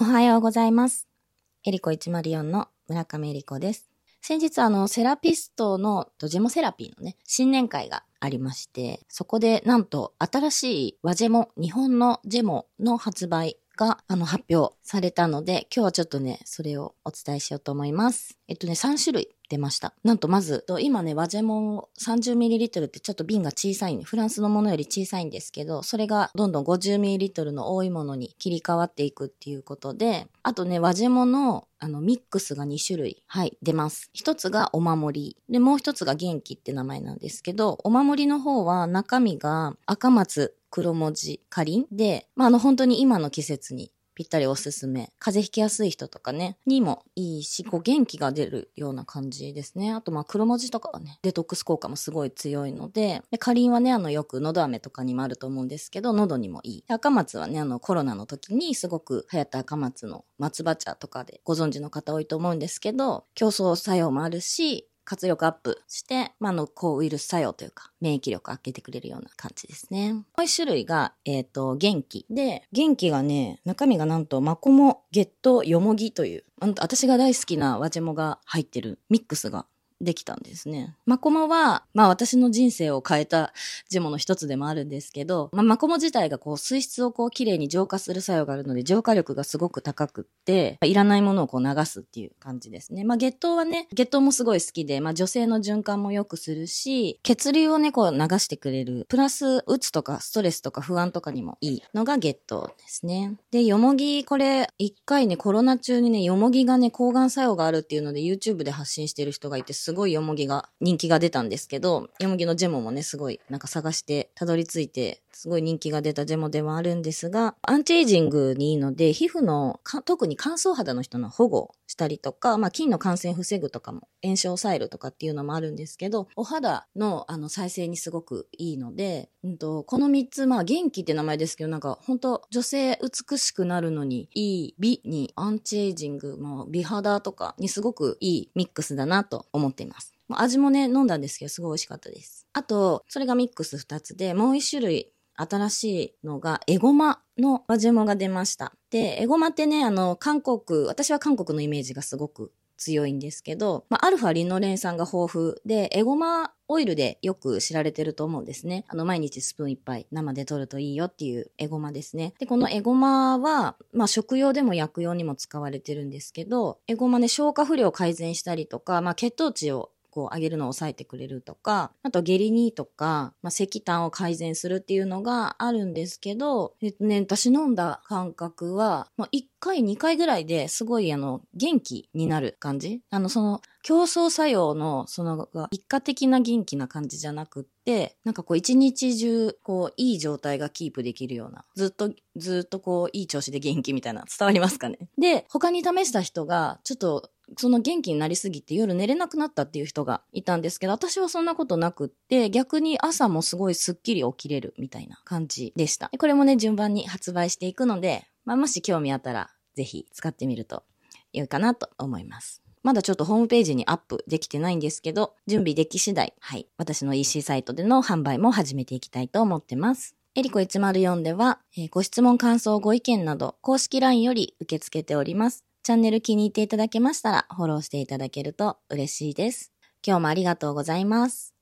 おはようございます。エリコ104の村上エリコです。先日あの、セラピストの、ドジェモセラピーのね、新年会がありまして、そこでなんと新しい和ジェモ、日本のジェモの発売が、あの、発表されたので、今日はちょっとね、それをお伝えしようと思います。えっとね、3種類出ました。なんとまず、今ね、和ジェモ 30ml ってちょっと瓶が小さい、フランスのものより小さいんですけど、それがどんどん 50ml の多いものに切り替わっていくっていうことで、あとね、和ジェモのあの、ミックスが2種類、はい、出ます。一つがお守り。で、もう一つが元気って名前なんですけど、お守りの方は中身が赤松、黒文字、かりんで、まあ、あの、本当に今の季節にぴったりおすすめ。風邪ひきやすい人とかね、にもいいし、こう元気が出るような感じですね。あとまあ黒文字とかはね、デトックス効果もすごい強いので、で、かりんはね、あのよく喉飴とかにもあると思うんですけど、喉にもいい。赤松はね、あのコロナの時にすごく流行った赤松の松葉茶とかでご存知の方多いと思うんですけど、競争作用もあるし、活力アップして、まあ、の、抗ウイルス作用というか、免疫力を上げてくれるような感じですね。もう一種類が、えっ、と、元気。で、元気がね、中身がなんと、マコモ、ゲット、ヨモギという、私が大好きな和ジモが入ってるミックスができたんですね。マコモは、まあ私の人生を変えたジモの一つでもあるんですけど、まあマコモ自体がこう水質をこうきれいに浄化する作用があるので浄化力がすごく高くって、いらないものをこう流すっていう感じですね。まあ月糖はね、月糖もすごい好きで、まあ女性の循環も良くするし、血流をね、こう流してくれる。プラス、うつとかストレスとか不安とかにもいいのが月糖ですね。で、よもぎ、これ、一回ね、コロナ中にね、よもぎがね、抗がん作用があるっていうので YouTube で発信してる人がいて、すごいよもぎが人気が出たんですけど、よもぎのジェモもね、すごいなんか探してたどり着いて、すごい人気が出たジェモではあるんですが、アンチエイジングにいいので、皮膚の、特に乾燥肌の人の保護したりとか、まあ、菌の感染防ぐとかも、炎症を抑えるとかっていうのもあるんですけど、お肌のあの再生にすごくいいので、うんと、この3つ、まあ、元気って名前ですけど、なんか本当女性美しくなるのにいい、美にアンチエイジング、まあ、美肌とかにすごくいいミックスだなと思っています。味もね、飲んだんですけど、すごい美味しかったです。あと、それがミックス2つで、もう1種類、新しいのが、エゴマのバジモが出ました。で、エゴマってね、あの、韓国、私は韓国のイメージがすごく強いんですけど、まあ、アルファリノレン酸が豊富で、エゴマオイルでよく知られてると思うんですね。あの、毎日スプーン一杯生で取るといいよっていうエゴマですね。で、このエゴマは、まあ、食用でも薬用にも使われてるんですけど、エゴマね、消化不良を改善したりとか、まあ、血糖値をこう上げるのを抑えてくれるとか、あと下痢にとか、まあ、石炭を改善するっていうのがあるんですけど、えっとね、私飲んだ感覚は、まあ、1回、2回ぐらいですごいあの、元気になる感じあの、その、競争作用の、その、一過的な元気な感じじゃなくって、なんかこう一日中、こう、いい状態がキープできるような、ずっと、ずっとこう、いい調子で元気みたいな、伝わりますかね。で、他に試した人が、ちょっと、その元気になりすぎて夜寝れなくなったっていう人がいたんですけど、私はそんなことなくって、逆に朝もすごいスッキリ起きれるみたいな感じでした。これもね、順番に発売していくので、まあ、もし興味あったら、ぜひ使ってみると良いかなと思います。まだちょっとホームページにアップできてないんですけど、準備でき次第、はい、私の EC サイトでの販売も始めていきたいと思ってます。エリコ104では、えーご質問、感想、ご意見など、公式 LINE より受け付けております。チャンネル気に入っていただけましたら、フォローしていただけると嬉しいです。今日もありがとうございます。